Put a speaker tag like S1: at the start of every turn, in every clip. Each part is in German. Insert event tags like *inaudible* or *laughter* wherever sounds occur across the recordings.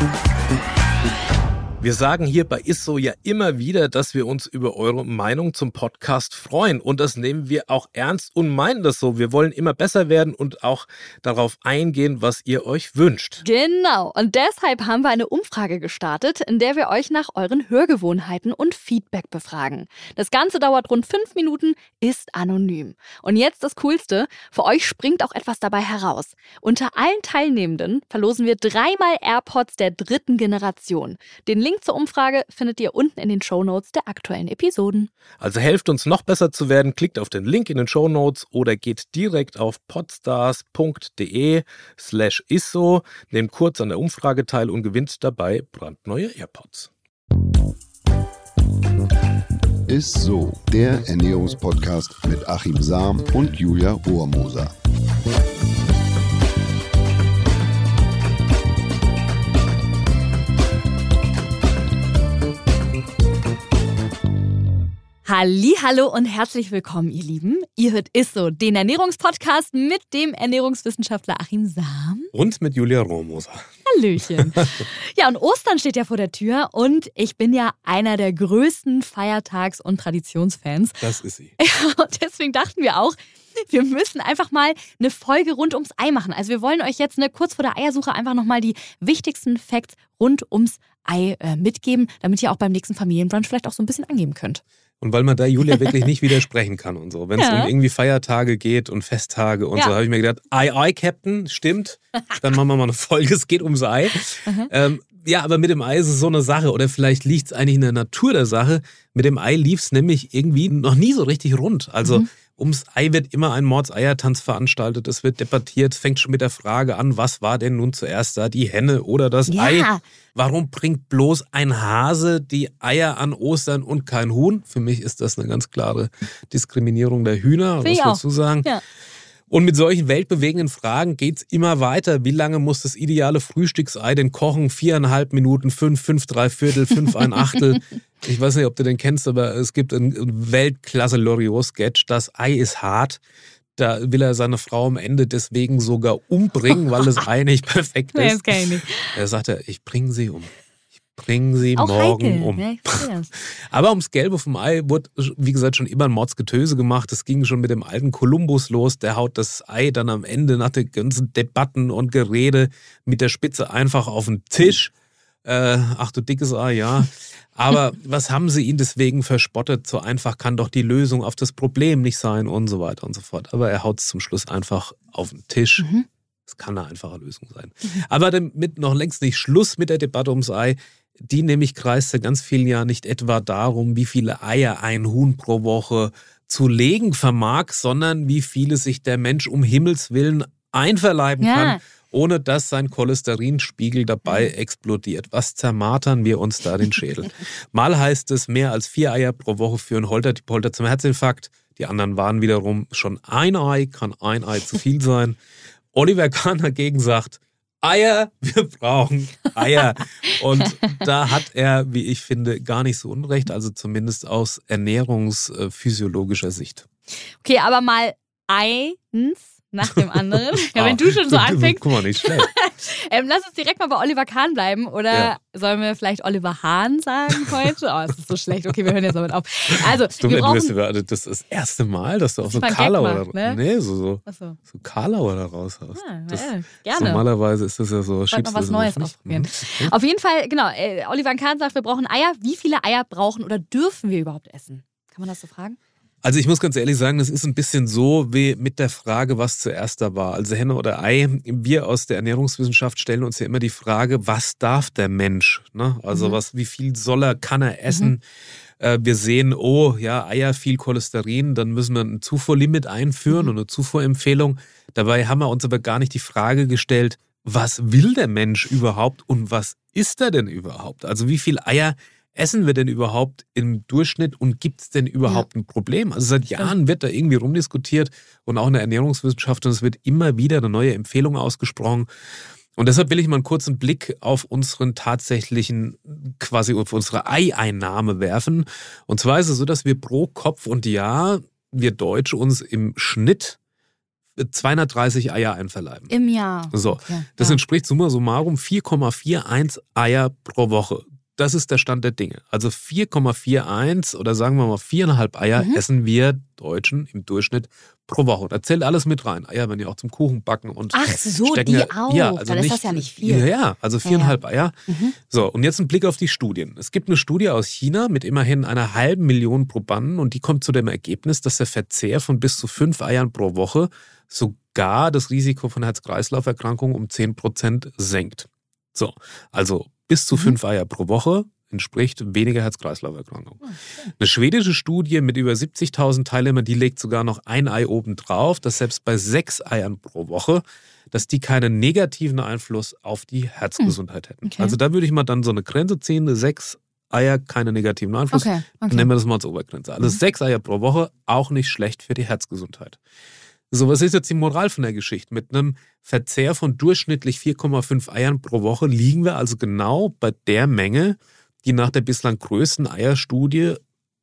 S1: Thank you. Wir sagen hier bei ISSO ja immer wieder, dass wir uns über eure Meinung zum Podcast freuen. Und das nehmen wir auch ernst und meinen das so. Wir wollen immer besser werden und auch darauf eingehen, was ihr euch wünscht.
S2: Genau. Und deshalb haben wir eine Umfrage gestartet, in der wir euch nach euren Hörgewohnheiten und Feedback befragen. Das Ganze dauert rund fünf Minuten, ist anonym. Und jetzt das Coolste. Für euch springt auch etwas dabei heraus. Unter allen Teilnehmenden verlosen wir dreimal AirPods der dritten Generation. Den Link zur Umfrage findet ihr unten in den Show Notes der aktuellen Episoden.
S1: Also helft uns noch besser zu werden, klickt auf den Link in den Show Notes oder geht direkt auf podstars.de slash isso, nehmt kurz an der Umfrage teil und gewinnt dabei brandneue AirPods.
S3: Ist so, der Ernährungspodcast mit Achim Sam und Julia Rohrmoser.
S2: Hallo und herzlich willkommen, ihr Lieben. Ihr hört Isso, den Ernährungspodcast mit dem Ernährungswissenschaftler Achim Sam.
S1: Und mit Julia Rohrmoser.
S2: Hallöchen. *laughs* ja, und Ostern steht ja vor der Tür und ich bin ja einer der größten Feiertags- und Traditionsfans.
S1: Das ist sie. *laughs*
S2: Ja, und deswegen dachten wir auch, wir müssen einfach mal eine Folge rund ums Ei machen. Also wir wollen euch jetzt ne, kurz vor der Eiersuche einfach nochmal die wichtigsten Facts rund ums Ei äh, mitgeben, damit ihr auch beim nächsten Familienbrunch vielleicht auch so ein bisschen angeben könnt.
S1: Und weil man da Julia wirklich nicht widersprechen kann und so. Wenn es
S2: Ja.
S1: um irgendwie Feiertage geht und Festtage und
S2: Ja.
S1: so, habe ich mir gedacht, Ei, Ei, Captain, stimmt. Dann machen wir mal eine Folge, es geht ums Ei. ähm, ja, aber mit dem Ei ist es so eine Sache. Oder vielleicht liegt es eigentlich in der Natur der Sache. Mit dem Ei lief es nämlich irgendwie noch nie so richtig rund. Also ums Ei wird immer ein Mordseiertanz veranstaltet. Es wird debattiert. Es fängt schon mit der Frage an, was war denn nun zuerst da, die Henne oder das
S2: Ja.
S1: Ei? Warum bringt bloß ein Hase die Eier an Ostern und kein Huhn? Für mich ist das eine ganz klare Diskriminierung der Hühner.
S2: Finde
S1: Was würdest du sagen?
S2: Ja.
S1: Und mit solchen weltbewegenden Fragen geht's immer weiter. Wie lange muss das ideale Frühstücksei denn kochen? Viereinhalb Minuten, fünf, fünf, drei Viertel, fünf, ein Achtel. Ich weiß nicht, ob du den kennst, aber es gibt einen Weltklasse-Loriot-Sketch. Das Ei ist hart. Da will er seine Frau am Ende deswegen sogar umbringen, weil das Ei nicht perfekt *laughs* ist.
S2: das kann ich nicht.
S1: Er sagt er, ich bringe sie um. Ich bringe sie
S2: Auch
S1: morgen
S2: heikel.
S1: um.
S2: Ne? Das. *laughs*
S1: Aber ums Gelbe vom Ei wurde, wie gesagt, schon immer ein Mordsgetöse gemacht. Das ging schon mit dem alten Kolumbus los. Der haut das Ei dann am Ende nach den ganzen Debatten und Gerede mit der Spitze einfach auf den Tisch. Äh, ach du dickes Ei, ja. *laughs* Aber was haben sie ihn deswegen verspottet? So einfach kann doch die Lösung auf das Problem nicht sein und so weiter und so fort. Aber er haut es zum Schluss einfach auf den Tisch.
S2: Mhm.
S1: Es kann eine einfache Lösung sein. Aber damit noch längst nicht Schluss mit der Debatte ums Ei. Die nämlich kreiste ganz vielen Jahren nicht etwa darum, wie viele Eier ein Huhn pro Woche zu legen vermag, sondern wie viele sich der Mensch um Himmels Willen einverleiben
S2: Ja.
S1: kann, ohne dass sein Cholesterinspiegel dabei explodiert. Was zermartern wir uns da den Schädel? *laughs* Mal heißt es, mehr als vier Eier pro Woche führen Holter die Polter zum Herzinfarkt. Die anderen waren wiederum schon ein Ei, kann ein Ei zu viel sein. *laughs* Oliver Kahn dagegen sagt, Eier, wir brauchen Eier. Und *laughs* da hat er, wie ich finde, gar nicht so unrecht, also zumindest aus ernährungsphysiologischer Sicht.
S2: Okay, aber mal eins nach dem anderen. *laughs* Ja, wenn du schon so *laughs* anfängst,
S1: Guck mal, nicht schlecht. *laughs*
S2: ähm, lass uns direkt mal bei Oliver Kahn bleiben. Oder
S1: Ja.
S2: sollen wir vielleicht Oliver Hahn sagen heute? Oh, es ist so schlecht. Okay, wir hören jetzt damit auf. Also,
S1: Du,
S2: wir
S1: du
S2: brauchen...
S1: bist, das ist das erste Mal, dass du auch so
S2: ich
S1: Karlauer,
S2: ne?
S1: nee, so, so,
S2: Achso,
S1: so Karlauer da raushaust.
S2: ja,
S1: Das,
S2: ja, gerne.
S1: Normalerweise ist das ja so, schiebst
S2: mal was
S1: du
S2: Neues ausprobieren.
S1: Mhm.
S2: Auf jeden Fall, genau, äh, Oliver Kahn sagt, wir brauchen Eier. Wie viele Eier brauchen oder dürfen wir überhaupt essen? Kann man das so fragen?
S1: Also ich muss ganz ehrlich sagen, das ist ein bisschen so wie mit der Frage, was zuerst da war. Also Henne oder Ei. Wir aus der Ernährungswissenschaft stellen uns ja immer die Frage, was darf der Mensch? Ne? Also
S2: Mhm.
S1: was, wie viel soll er, kann er essen? Äh, wir sehen, oh ja, Eier, viel Cholesterin, dann müssen wir ein Zufuhrlimit einführen und eine Zufuhrempfehlung. Dabei haben wir uns aber gar nicht die Frage gestellt, was will der Mensch überhaupt und was ist er denn überhaupt? Also wie viel Eier essen wir denn überhaupt im Durchschnitt und gibt es denn überhaupt ein Problem? Also seit Jahren wird da irgendwie rumdiskutiert und auch in der Ernährungswissenschaft und es wird immer wieder eine neue Empfehlung ausgesprochen. Und deshalb will ich mal einen kurzen Blick auf unseren tatsächlichen, quasi auf unsere Eieinnahme werfen. Und zwar ist es so, dass wir pro Kopf und Jahr, wir Deutsche uns im Schnitt 230 Eier einverleiben.
S2: Im Jahr.
S1: So,
S2: Okay,
S1: das
S2: ja.
S1: entspricht summa summarum 4,41 Eier pro Woche. Das ist der Stand der Dinge. Also 4,41 oder sagen wir mal viereinhalb Eier
S2: Mhm.
S1: essen wir Deutschen im Durchschnitt pro Woche. Da zählt alles mit rein. Eier werden ja auch zum Kuchen backen und
S2: Ach so,
S1: stecken
S2: die
S1: ja,
S2: auch.
S1: Ja, also
S2: Dann ist
S1: nicht,
S2: das ja nicht viel.
S1: Ja, ja, also viereinhalb Eier.
S2: Mhm.
S1: So, und jetzt ein Blick auf die Studien. Es gibt eine Studie aus China mit immerhin einer halben Million Probanden und die kommt zu dem Ergebnis, dass der Verzehr von bis zu fünf Eiern pro Woche sogar das Risiko von Herz-Kreislauf-Erkrankungen um 10 Prozent senkt. So, also bis zu
S2: Mhm.
S1: fünf Eier pro Woche entspricht weniger Herz-Kreislauf-Erkrankungen.
S2: Okay.
S1: Eine schwedische Studie mit über 70.000 Teilnehmern, die legt sogar noch ein Ei oben drauf, dass selbst bei sechs Eiern pro Woche, dass die keinen negativen Einfluss auf die Herzgesundheit hätten.
S2: Okay.
S1: Also da würde ich mal dann so eine Grenze ziehen, sechs Eier, keine negativen Einfluss.
S2: Okay, okay.
S1: Nehmen wir das mal als Obergrenze. Also
S2: Mhm.
S1: sechs Eier pro Woche, auch nicht schlecht für die Herzgesundheit. So, was ist jetzt die Moral von der Geschichte? Mit einem Verzehr von durchschnittlich 4,5 Eiern pro Woche liegen wir also genau bei der Menge, die nach der bislang größten Eierstudie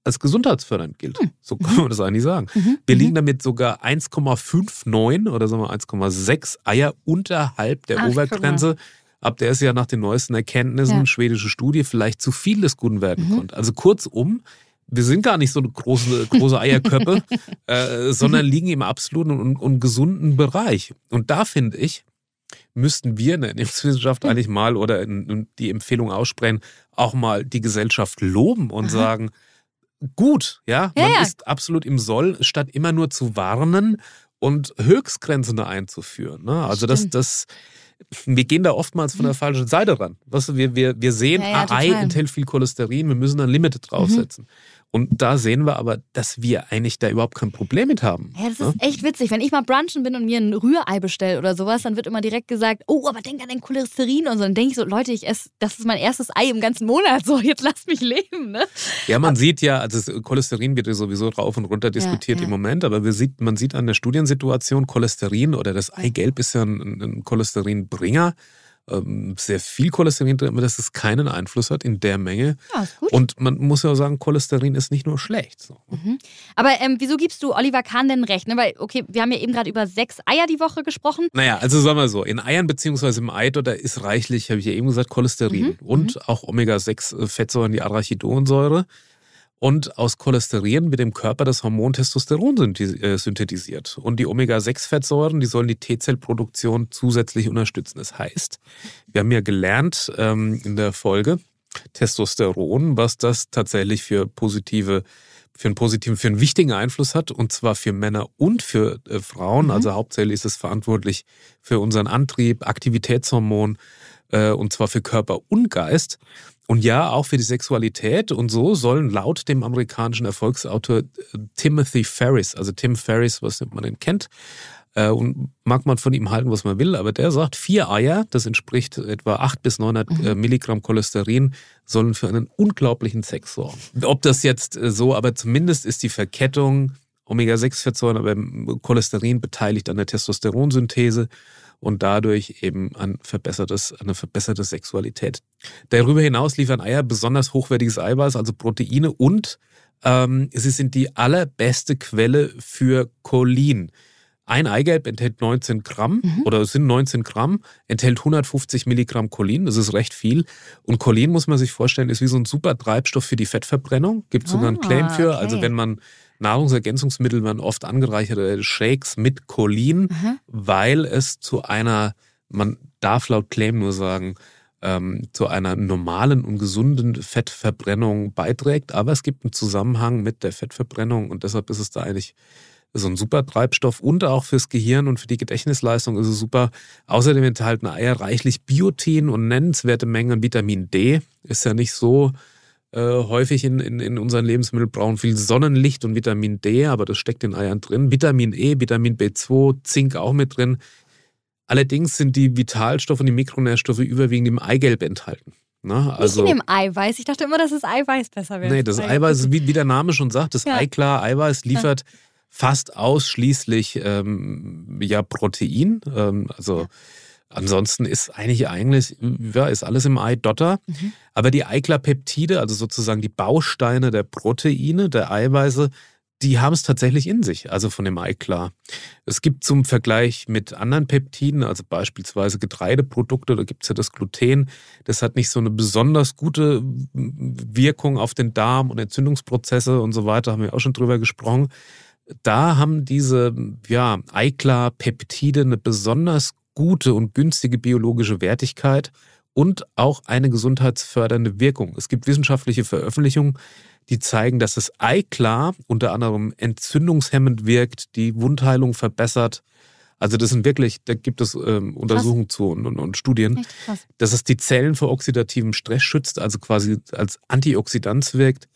S1: als gesundheitsfördernd gilt. So kann man das eigentlich sagen.
S2: Mhm.
S1: Wir
S2: mhm.
S1: liegen damit sogar 1,59 oder sagen wir 1,6 Eier unterhalb der
S2: Ach,
S1: Obergrenze. Ab der es ja nach den neuesten Erkenntnissen,
S2: Ja.
S1: schwedische Studie, vielleicht zu viel des Guten werden
S2: Mhm.
S1: konnte. Also kurzum, wir sind gar nicht so eine große, große Eierköppe, *laughs* äh, sondern liegen im absoluten und, und gesunden Bereich. Und da finde ich, müssten wir in der Ernährungswissenschaft
S2: Mhm.
S1: eigentlich mal oder in, in die Empfehlung aussprechen, auch mal die Gesellschaft loben und
S2: Aha.
S1: sagen, gut, ja,
S2: Ja,
S1: man
S2: ja.
S1: ist absolut im Soll, statt immer nur zu warnen und Höchstgrenzen da einzuführen. Ne? Also das,
S2: Stimmt.
S1: das, wir gehen da oftmals von der falschen Seite ran. Weißt du, wir, wir, wir sehen,
S2: Ja, ja,
S1: ah, Ei enthält viel Cholesterin, wir müssen ein Limit draufsetzen. Und da sehen wir aber, dass wir eigentlich da überhaupt kein Problem mit haben.
S2: Ja, das
S1: ne?
S2: ist echt witzig. Wenn ich mal brunchen bin und mir ein Rührei bestelle oder sowas, dann wird immer direkt gesagt, oh, aber denk an dein Cholesterin und so. Dann denke ich so, Leute, ich esse, das ist mein erstes Ei im ganzen Monat. So, jetzt lasst mich leben, ne?
S1: Ja, man sieht ja, also Cholesterin wird ja sowieso rauf und runter diskutiert
S2: ja.
S1: im Moment, aber sieht, man sieht an der Studiensituation, Cholesterin oder das Eigelb ist ja ein, ein Cholesterinbringer, sehr viel Cholesterin drin, aber dass es keinen Einfluss hat in der Menge.
S2: Ja, gut.
S1: Und man muss ja auch sagen, Cholesterin ist nicht nur schlecht.
S2: Mhm. Aber ähm, wieso gibst du Oliver Kahn denn recht? Ne? Weil, okay, wir haben ja eben gerade über sechs Eier die Woche gesprochen.
S1: Naja, also sagen wir so, in Eiern beziehungsweise im Ei, da ist reichlich, habe ich ja eben gesagt, Cholesterin
S2: Mhm,
S1: und auch Omega-6-Fettsäuren, die Arachidonsäure. Und aus Cholesterin wird im Körper das Hormon Testosteron äh, synthetisiert. Und die Omega-6-Fettsäuren, die sollen die T-Zellproduktion zusätzlich unterstützen. Das heißt, wir haben ja gelernt ähm, in der Folge Testosteron, was das tatsächlich für positive für einen positiven, für einen wichtigen Einfluss hat, und zwar für Männer und für äh, Frauen.
S2: Mhm.
S1: Also hauptsächlich ist es verantwortlich für unseren Antrieb, Aktivitätshormon, äh, und zwar für Körper und Geist. Und ja, auch für die Sexualität. Und so sollen laut dem amerikanischen Erfolgsautor äh, Timothy Ferris, also Tim Ferris, was man den kennt, äh, und mag man von ihm halten, was man will, aber der sagt, vier Eier, das entspricht etwa 800 bis 900
S2: Mhm.
S1: äh, Milligramm Cholesterin, sollen für einen unglaublichen Sex sorgen. Ob das jetzt äh, so, aber zumindest ist die Verkettung Omega-6-Fettsäuren, aber Cholesterin beteiligt an der Testosteronsynthese und dadurch eben ein verbessertes, eine verbesserte Sexualität. Darüber hinaus liefern Eier besonders hochwertiges Eiweiß, also Proteine und ähm, sie sind die allerbeste Quelle für Cholin. Ein Eigelb enthält 19 Gramm
S2: Mhm.
S1: oder es sind 19 Gramm, enthält 150 Milligramm Cholin, das ist recht viel. Und Cholin muss man sich vorstellen, ist wie so ein super Treibstoff für die Fettverbrennung. Gibt sogar einen
S2: Ah,
S1: Claim für.
S2: okay.
S1: Also wenn man Nahrungsergänzungsmittel werden oft angereicherte Shakes mit Cholin,
S2: Aha.
S1: weil es zu einer, man darf laut Claim nur sagen, ähm, zu einer normalen und gesunden Fettverbrennung beiträgt. Aber es gibt einen Zusammenhang mit der Fettverbrennung und deshalb ist es da eigentlich so ein super Treibstoff und auch fürs Gehirn und für die Gedächtnisleistung ist es super. Außerdem enthalten Eier reichlich Biotin und nennenswerte Mengen Vitamin D. Ist ja nicht so äh, häufig in, in, in unseren Lebensmitteln brauchen viel Sonnenlicht und Vitamin D, aber das steckt in Eiern drin. Vitamin E, Vitamin B2, Zink auch mit drin. Allerdings sind die Vitalstoffe und die Mikronährstoffe überwiegend im Eigelb enthalten. Ne? Also,
S2: Nicht in dem Eiweiß. Ich dachte immer, dass das Eiweiß besser wäre.
S1: nee, das Eiweiß, wie, wie der Name schon sagt, das
S2: Ja.
S1: Eiklar Eiweiß liefert fast ausschließlich ähm, ja, Protein. Ähm, also
S2: Ja.
S1: Ansonsten ist eigentlich, eigentlich, ja, ist alles im Ei Dotter.
S2: Mhm.
S1: Aber die Eiklar-Peptide, also sozusagen die Bausteine der Proteine, der Eiweiße, die haben es tatsächlich in sich, also von dem Ei klar. Es gibt zum Vergleich mit anderen Peptiden, also beispielsweise Getreideprodukte, da gibt es ja das Gluten, das hat nicht so eine besonders gute Wirkung auf den Darm und Entzündungsprozesse und so weiter, haben wir auch schon drüber gesprochen. Da haben diese ja, Eiklar-Peptide eine besonders gute und günstige biologische Wertigkeit und auch eine gesundheitsfördernde Wirkung. Es gibt wissenschaftliche Veröffentlichungen, die zeigen, dass das Eiklar unter anderem entzündungshemmend wirkt, die Wundheilung verbessert. Also das sind wirklich, da gibt es ähm, Untersuchungen zu und, und, und Studien, dass es die Zellen vor oxidativem Stress schützt, also quasi als Antioxidant wirkt,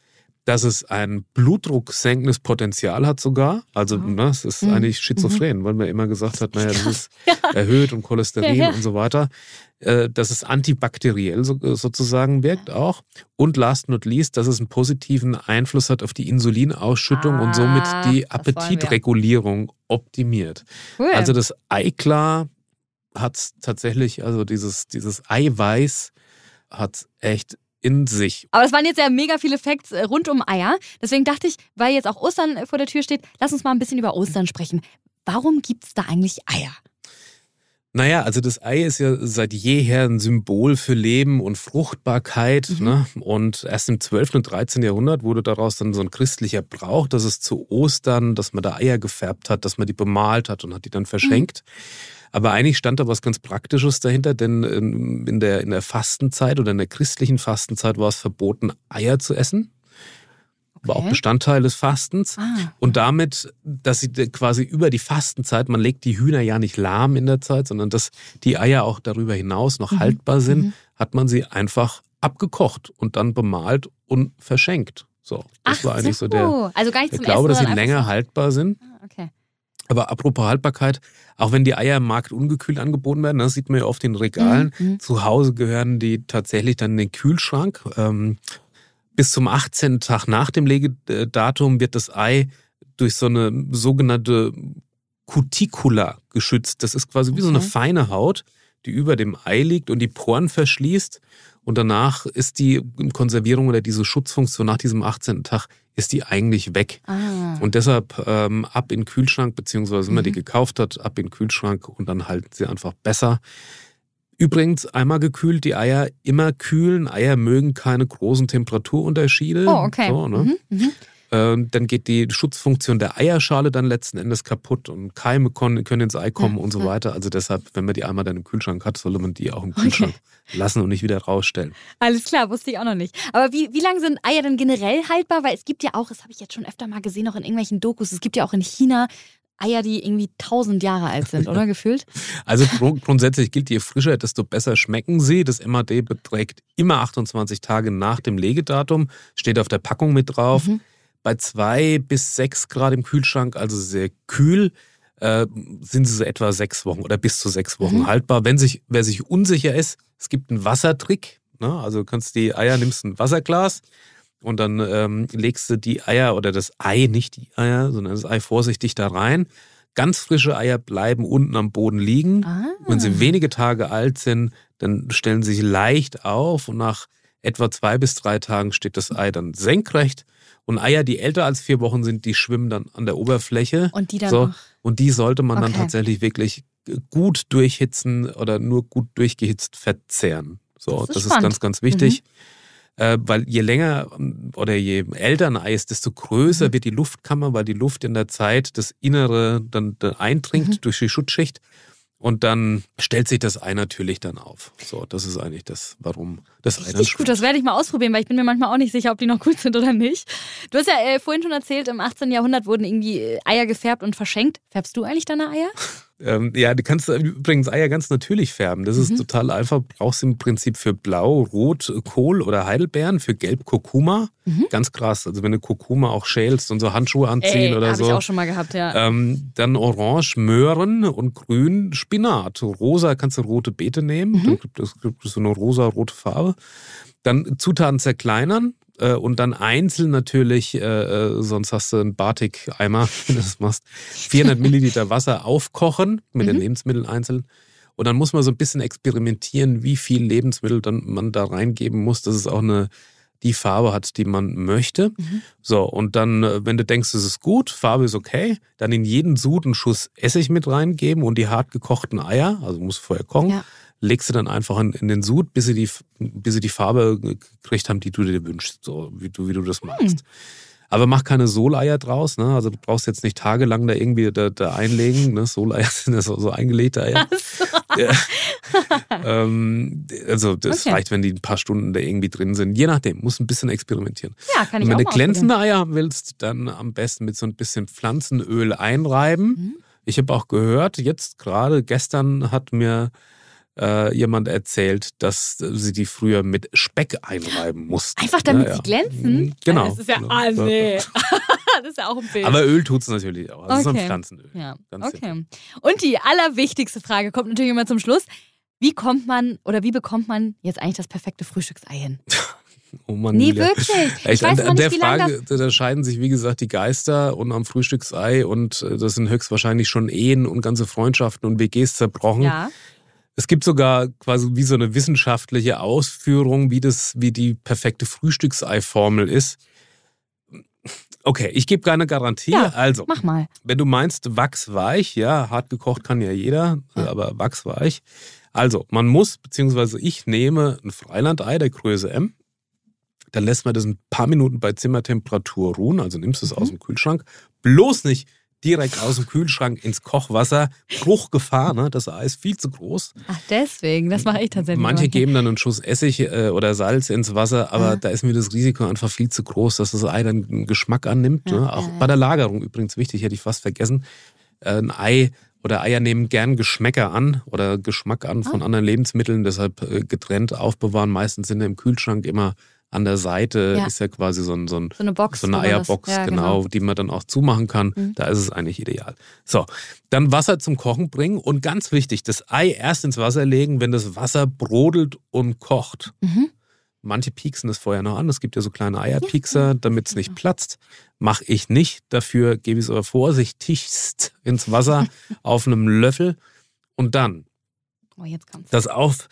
S1: dass es ein blutdrucksenkendes Potenzial hat sogar. Also mhm. ne, es ist mhm. eigentlich schizophren, mhm. weil man immer gesagt hat, naja, das ist ja. erhöht und Cholesterin ja, ja. und so weiter. Äh, dass es antibakteriell so, sozusagen wirkt auch. Und last not least, dass es einen positiven Einfluss hat auf die Insulinausschüttung ah, und somit die Appetitregulierung optimiert. Cool. Also das Eiklar hat tatsächlich, also dieses, dieses Eiweiß hat echt in sich.
S2: Aber das waren jetzt ja mega viele Facts äh, rund um Eier. Deswegen dachte ich, weil jetzt auch Ostern äh, vor der Tür steht, lass uns mal ein bisschen über Ostern sprechen. Warum gibt es da eigentlich Eier?
S1: Naja, also das Ei ist ja seit jeher ein Symbol für Leben und Fruchtbarkeit. Mhm. Ne? Und erst im 12. und 13. Jahrhundert wurde daraus dann so ein christlicher Brauch, dass es zu Ostern, dass man da Eier gefärbt hat, dass man die bemalt hat und hat die dann verschenkt. Mhm. Aber eigentlich stand da was ganz Praktisches dahinter, denn ähm, in der, in der Fastenzeit oder in der christlichen Fastenzeit war es verboten, Eier zu essen. Okay. War auch Bestandteil des Fastens. Ah. Und damit, dass sie quasi über die Fastenzeit, man legt die Hühner ja nicht lahm in der Zeit, sondern dass die Eier auch darüber hinaus noch mhm. haltbar sind, mhm. hat man sie einfach abgekocht und dann bemalt und verschenkt. So, das
S2: Ach
S1: war eigentlich so, so der.
S2: Also gar nicht
S1: ich
S2: zum
S1: glaube,
S2: Essen,
S1: dass sie länger haltbar sind.
S2: Ah, okay.
S1: Aber apropos Haltbarkeit, auch wenn die Eier im Markt ungekühlt angeboten werden, das sieht man ja oft in Regalen. Mhm. mhm. Zu Hause gehören die tatsächlich dann in den Kühlschrank. Ähm, bis zum 18. Tag nach dem Legedatum wird das Ei durch so eine sogenannte Cuticula geschützt. Das ist quasi wie okay. so eine feine Haut, die über dem Ei liegt und die Poren verschließt. Und danach ist die Konservierung oder diese Schutzfunktion nach diesem 18. Tag ist die eigentlich weg. Ah. Und deshalb ähm, ab in den Kühlschrank, beziehungsweise wenn man die mhm. gekauft hat, ab in den Kühlschrank und dann halten sie einfach besser. Übrigens, einmal gekühlt, die Eier immer kühlen. Eier mögen keine großen Temperaturunterschiede.
S2: Oh, okay. So, ne? mhm, mhm.
S1: Ähm, dann geht die Schutzfunktion der Eierschale dann letzten Endes kaputt und Keime können ins Ei kommen ja, und so weiter. Also deshalb, wenn man die einmal dann im Kühlschrank hat, sollte man die auch im Kühlschrank okay. lassen und nicht wieder rausstellen.
S2: Alles klar, wusste ich auch noch nicht. Aber wie, wie lange sind Eier denn generell haltbar? Weil es gibt ja auch, das habe ich jetzt schon öfter mal gesehen, auch in irgendwelchen Dokus, es gibt ja auch in China Eier, die irgendwie tausend Jahre alt sind, oder *laughs* gefühlt?
S1: Also grundsätzlich gilt, je frischer, desto besser schmecken sie. Das MAD beträgt immer 28 Tage nach dem Legedatum, steht auf der Packung mit drauf. Mhm bei zwei bis sechs Grad im Kühlschrank, also sehr kühl, äh, sind sie so etwa sechs Wochen oder bis zu sechs Wochen mhm. haltbar. Wenn sich, wer sich unsicher ist, es gibt einen Wassertrick. Ne? Also du kannst die Eier, nimmst ein Wasserglas und dann ähm, legst du die Eier oder das Ei, nicht die Eier, sondern das Ei vorsichtig da rein. Ganz frische Eier bleiben unten am Boden liegen. Ah. Wenn sie wenige Tage alt sind, dann stellen sie sich leicht auf und nach etwa zwei bis drei Tagen steht das Ei dann senkrecht und Eier, die älter als vier Wochen sind, die schwimmen dann an der Oberfläche.
S2: Und die dann so,
S1: Und die sollte man okay. dann tatsächlich wirklich gut durchhitzen oder nur gut durchgehitzt verzehren. So, das ist, das ist ganz, ganz wichtig. Mhm. Äh, weil je länger oder je älter ein Ei ist, desto größer mhm. wird die Luftkammer, weil die Luft in der Zeit das Innere dann eindringt mhm. durch die Schutzschicht und dann stellt sich das Ei natürlich dann auf. So, das ist eigentlich das, warum das Ei
S2: Richtig gut, das werde ich mal ausprobieren, weil ich bin mir manchmal auch nicht sicher, ob die noch gut sind oder nicht. Du hast ja äh, vorhin schon erzählt, im 18. Jahrhundert wurden irgendwie äh, Eier gefärbt und verschenkt. Färbst du eigentlich deine Eier? *laughs*
S1: Ähm, ja, du kannst übrigens Eier ganz natürlich färben. Das ist mhm. total einfach. Brauchst im Prinzip für Blau, Rot, Kohl oder Heidelbeeren, für Gelb Kurkuma. Mhm. Ganz krass. Also wenn du Kurkuma auch schälst und so Handschuhe anziehen Ey, oder so.
S2: Habe ich auch schon mal gehabt, ja.
S1: Ähm, dann Orange, Möhren und Grün, Spinat. Rosa kannst du rote Beete nehmen. Mhm. Dann gibt es, gibt es so eine rosa-rote Farbe. Dann Zutaten zerkleinern, äh, und dann einzeln natürlich, äh, äh sonst hast du einen Batik-Eimer, *laughs* wenn du das machst, 400 Milliliter Wasser aufkochen mit mhm. den Lebensmitteln einzeln. Und dann muss man so ein bisschen experimentieren, wie viel Lebensmittel dann man da reingeben muss, dass es auch eine die Farbe hat, die man möchte.
S2: Mhm.
S1: So, und dann, äh, wenn du denkst, es ist gut, Farbe ist okay, dann in jeden Sud einen Schuss Essig mit reingeben und die hart gekochten Eier, also muss vorher kochen,
S2: Ja.
S1: Legst du dann einfach in, in den Sud, bis sie, die, bis sie die Farbe gekriegt haben, die du dir wünschst, so wie du, wie du das magst. Aber mach keine Soleier draus, ne? Also du brauchst jetzt nicht tagelang da irgendwie da, da einlegen. Ne? Soleier *laughs* sind ja so, so eingelegte Eier. Ja. *laughs* ähm, also das
S2: Okay.
S1: reicht, wenn die ein paar Stunden da irgendwie drin sind. Je nachdem, muss ein bisschen experimentieren.
S2: Ja, kann
S1: Und
S2: ich
S1: wenn
S2: auch
S1: du glänzende Eier haben willst, dann am besten mit so ein bisschen Pflanzenöl einreiben.
S2: Mhm.
S1: Ich habe auch gehört, jetzt gerade gestern hat mir äh, jemand erzählt, dass sie die früher mit Speck einreiben mussten.
S2: Einfach damit
S1: Ja,
S2: sie glänzen?
S1: Mhm, Genau.
S2: Das ist ja,
S1: Genau.
S2: ah, nee. *laughs* das ist ja auch ein Bild.
S1: Aber Öl tut es natürlich auch. Das ist
S2: Okay.
S1: ein Pflanzenöl.
S2: ja,
S1: Ganz
S2: okay. Und die allerwichtigste Frage kommt natürlich immer zum Schluss. Wie kommt man oder wie bekommt man jetzt eigentlich das perfekte Frühstücksei hin? *laughs*
S1: Oh Mann,
S2: Nee,
S1: Julia.
S2: wirklich. *laughs* Ich weiß
S1: an, an der Frage, da, da scheiden sich, wie gesagt, die Geister und am Frühstücksei und äh, das sind höchstwahrscheinlich schon Ehen und ganze Freundschaften und WGs zerbrochen.
S2: Ja.
S1: Es gibt sogar quasi wie so eine wissenschaftliche Ausführung, wie das, wie die perfekte Frühstücksei-Formel ist. Okay, ich gebe keine Garantie.
S2: Ja,
S1: also,
S2: Mach mal.
S1: wenn du meinst wachsweich, ja, hart gekocht kann ja jeder,
S2: Ja.
S1: aber wachsweich. Also, man muss, beziehungsweise ich nehme ein Freilandei der Größe M. Dann lässt man das ein paar Minuten bei Zimmertemperatur ruhen, also nimmst es aus
S2: Mhm.
S1: dem Kühlschrank. Bloß nicht direkt aus dem Kühlschrank ins Kochwasser. Bruchgefahr, ne? Das Ei ist viel zu groß.
S2: Ach, deswegen. Das mache ich tatsächlich.
S1: Manche
S2: immer.
S1: geben dann einen Schuss Essig äh, oder Salz ins Wasser, aber
S2: Ja.
S1: da ist mir das Risiko einfach viel zu groß, dass das Ei dann einen Geschmack annimmt.
S2: Ja,
S1: ne? Auch
S2: ja.
S1: bei der Lagerung übrigens wichtig, hätte ich fast vergessen. Äh, ein Ei oder Eier nehmen gern Geschmäcker an oder Geschmack an von
S2: Ah.
S1: anderen Lebensmitteln, deshalb äh, getrennt aufbewahren. Meistens sind im Kühlschrank immer an der Seite
S2: Ja.
S1: ist ja quasi so ein, so ein
S2: So eine Box.
S1: so eine
S2: das-
S1: Eierbox,
S2: ja,
S1: genau, die man dann auch zumachen kann.
S2: Mhm.
S1: Da ist es eigentlich ideal. So, dann Wasser zum Kochen bringen und ganz wichtig, das Ei erst ins Wasser legen, wenn das Wasser brodelt und kocht.
S2: Mhm.
S1: Manche pieksen das vorher noch an. Es gibt ja so kleine Eierpiekser, damit es nicht platzt. Mache ich nicht. Dafür gebe ich es aber vorsichtigst ins Wasser *laughs* auf einem Löffel. Und dann
S2: Oh, jetzt kommt's.
S1: das auf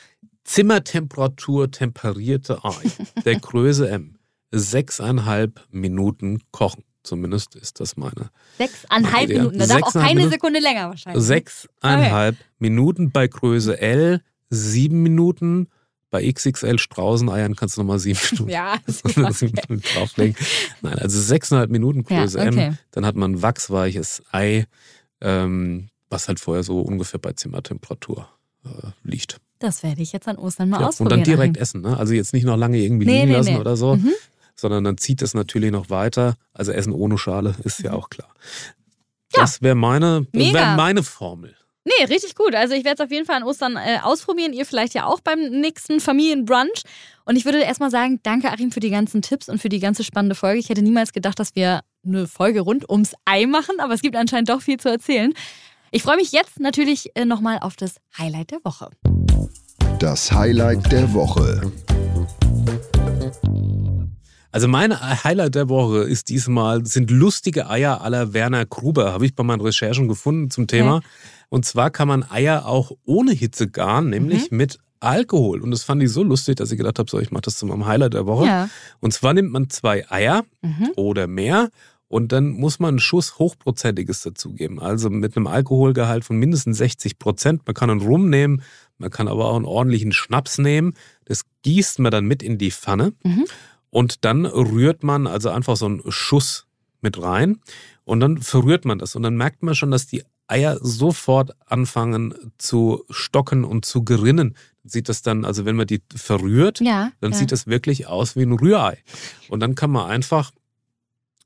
S1: Zimmertemperatur temperierte Ei der *laughs* Größe M sechseinhalb Minuten kochen. Zumindest ist das meine.
S2: Sechseinhalb
S1: Ja,
S2: Minuten. Da darf auch keine
S1: Minuten.
S2: Sekunde länger wahrscheinlich.
S1: Sechseinhalb Minuten bei Größe L, sieben Minuten. Bei XXL Straußeneiern kannst du nochmal sieben *laughs* Minuten,
S2: Ja, *laughs*
S1: sieben Minuten drauflegen. Nein, also sechseinhalb Minuten
S2: Ja,
S1: Größe
S2: okay.
S1: M. Dann hat man ein wachsweiches Ei, ähm, was halt vorher so ungefähr bei Zimmertemperatur äh, liegt.
S2: Das werde ich jetzt an Ostern mal
S1: Ja, und
S2: ausprobieren.
S1: dann direkt
S2: Achim.
S1: essen. Ne? Also jetzt nicht noch lange irgendwie
S2: Nee,
S1: liegen
S2: nee,
S1: lassen
S2: nee.
S1: oder so,
S2: Mhm.
S1: sondern dann zieht es natürlich noch weiter. Also Essen ohne Schale ist ja
S2: Mhm.
S1: auch klar. Das wäre meine, wär meine Formel.
S2: Nee, richtig gut. Also ich werde es auf jeden Fall an Ostern äh, ausprobieren. Ihr vielleicht ja auch beim nächsten Familienbrunch. Und ich würde erstmal sagen, danke Achim für die ganzen Tipps und für die ganze spannende Folge. Ich hätte niemals gedacht, dass wir eine Folge rund ums Ei machen, aber es gibt anscheinend doch viel zu erzählen. Ich freue mich jetzt natürlich äh, nochmal auf das Highlight der Woche.
S3: Das Highlight der Woche.
S1: Also mein Highlight der Woche ist diesmal, sind lustige Eier aller Werner Gruber, habe ich bei meinen Recherchen gefunden zum Thema.
S2: Okay.
S1: Und zwar kann man Eier auch ohne Hitze garen, nämlich mit Alkohol. Und das fand ich so lustig, dass ich gedacht habe, so, ich mache das zu meinem Highlight der Woche.
S2: Ja.
S1: Und zwar nimmt man zwei Eier
S2: Mhm.
S1: oder mehr und dann muss man einen Schuss Hochprozentiges dazugeben. Also mit einem Alkoholgehalt von mindestens 60 Prozent. Man kann einen Rum nehmen, man kann aber auch einen ordentlichen Schnaps nehmen. Das gießt man dann mit in die Pfanne
S2: Mhm.
S1: und dann rührt man also einfach so einen Schuss mit rein und dann verrührt man das und dann merkt man schon, dass die Eier sofort anfangen zu stocken und zu gerinnen. Sieht das dann, also wenn man die verrührt,
S2: Ja.
S1: dann
S2: ja.
S1: sieht das wirklich aus wie ein Rührei. Und dann kann man einfach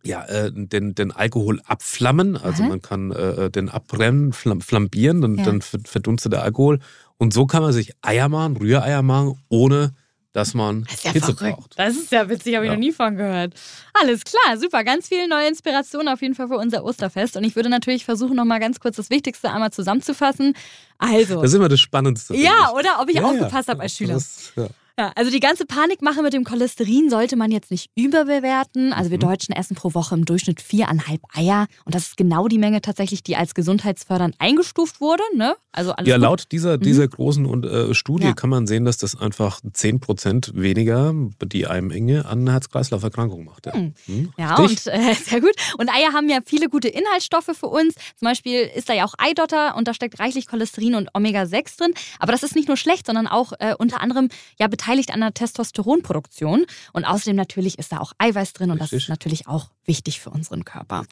S1: ja, äh, den, den Alkohol abflammen, also
S2: Aha.
S1: man kann äh, den abbrennen, flam flambieren, dann,
S2: Ja.
S1: dann ver- verdunstet der Alkohol. Und so kann man sich Eier machen, Rühreier machen, ohne dass man
S2: Das ist ja
S1: Hitze
S2: verrückt.
S1: braucht.
S2: Das ist ja witzig, habe ich
S1: Ja.
S2: noch nie von gehört. Alles klar, super. Ganz viele neue Inspirationen auf jeden Fall für unser Osterfest. Und ich würde natürlich versuchen, nochmal ganz kurz das Wichtigste einmal zusammenzufassen. Also,
S1: Das ist immer das Spannendste.
S2: ja, oder? Ob ich
S1: Ja, ja.
S2: aufgepasst habe als Schüler.
S1: Das, ja.
S2: Also die ganze Panikmache mit dem Cholesterin sollte man jetzt nicht überbewerten. Also wir
S1: Mhm.
S2: Deutschen essen pro Woche im Durchschnitt viereinhalb Eier. Und das ist genau die Menge tatsächlich, die als gesundheitsfördernd eingestuft wurde. Ne? Also
S1: Ja,
S2: gut.
S1: laut dieser, dieser großen und, äh, Studie
S2: Ja.
S1: kann man sehen, dass das einfach 10% weniger die Eimmenge an Herz-Kreislauf-Erkrankungen macht. Ja,
S2: Hm.
S1: Hm,
S2: Ja, und äh, *laughs* sehr gut. Und Eier haben ja viele gute Inhaltsstoffe für uns. Zum Beispiel ist da ja auch Eidotter und da steckt reichlich Cholesterin und Omega-6 drin. Aber das ist nicht nur schlecht, sondern auch äh, unter anderem ja beteiligt an der Testosteronproduktion. Und außerdem natürlich ist da auch Eiweiß drin und das
S1: Richtig.
S2: ist natürlich auch wichtig für unseren Körper.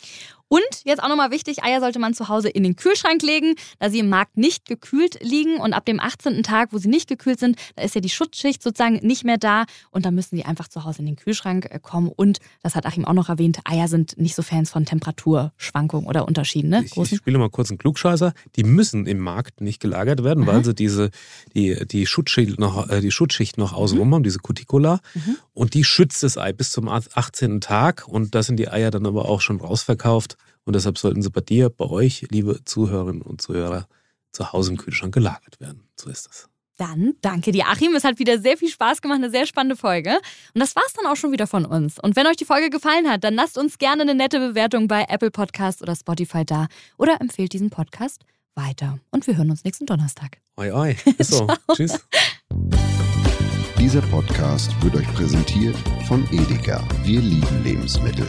S2: Und jetzt auch nochmal wichtig, Eier sollte man zu Hause in den Kühlschrank legen, da sie im Markt nicht gekühlt liegen. Und ab dem 18. Tag, wo sie nicht gekühlt sind, da ist ja die Schutzschicht sozusagen nicht mehr da. Und da müssen sie einfach zu Hause in den Kühlschrank äh, kommen. Und, das hat Achim auch noch erwähnt, Eier sind nicht so Fans von Temperaturschwankungen oder Unterschieden. Ne?
S1: Ich, ich spiele mal kurz einen Klugscheißer. Die müssen im Markt nicht gelagert werden,
S2: Aha.
S1: weil sie diese, die, die, Schutzschicht noch, äh, die Schutzschicht noch außenrum haben, diese Cuticula.
S2: Mhm.
S1: Und die schützt das Ei bis zum 18. Tag. Und da sind die Eier dann aber auch schon rausverkauft. Und deshalb sollten sie bei dir, bei euch, liebe Zuhörerinnen und Zuhörer, zu Hause im Kühlschrank gelagert werden. So ist das.
S2: Dann danke dir, Achim. Es hat wieder sehr viel Spaß gemacht, eine sehr spannende Folge. Und das war's dann auch schon wieder von uns. Und wenn euch die Folge gefallen hat, dann lasst uns gerne eine nette Bewertung bei Apple Podcast oder Spotify da oder empfehlt diesen Podcast weiter. Und wir hören uns nächsten Donnerstag.
S1: Oi, oi. *laughs* Ist so. Tschüss.
S3: Dieser Podcast wird euch präsentiert von Edeka. Wir lieben Lebensmittel.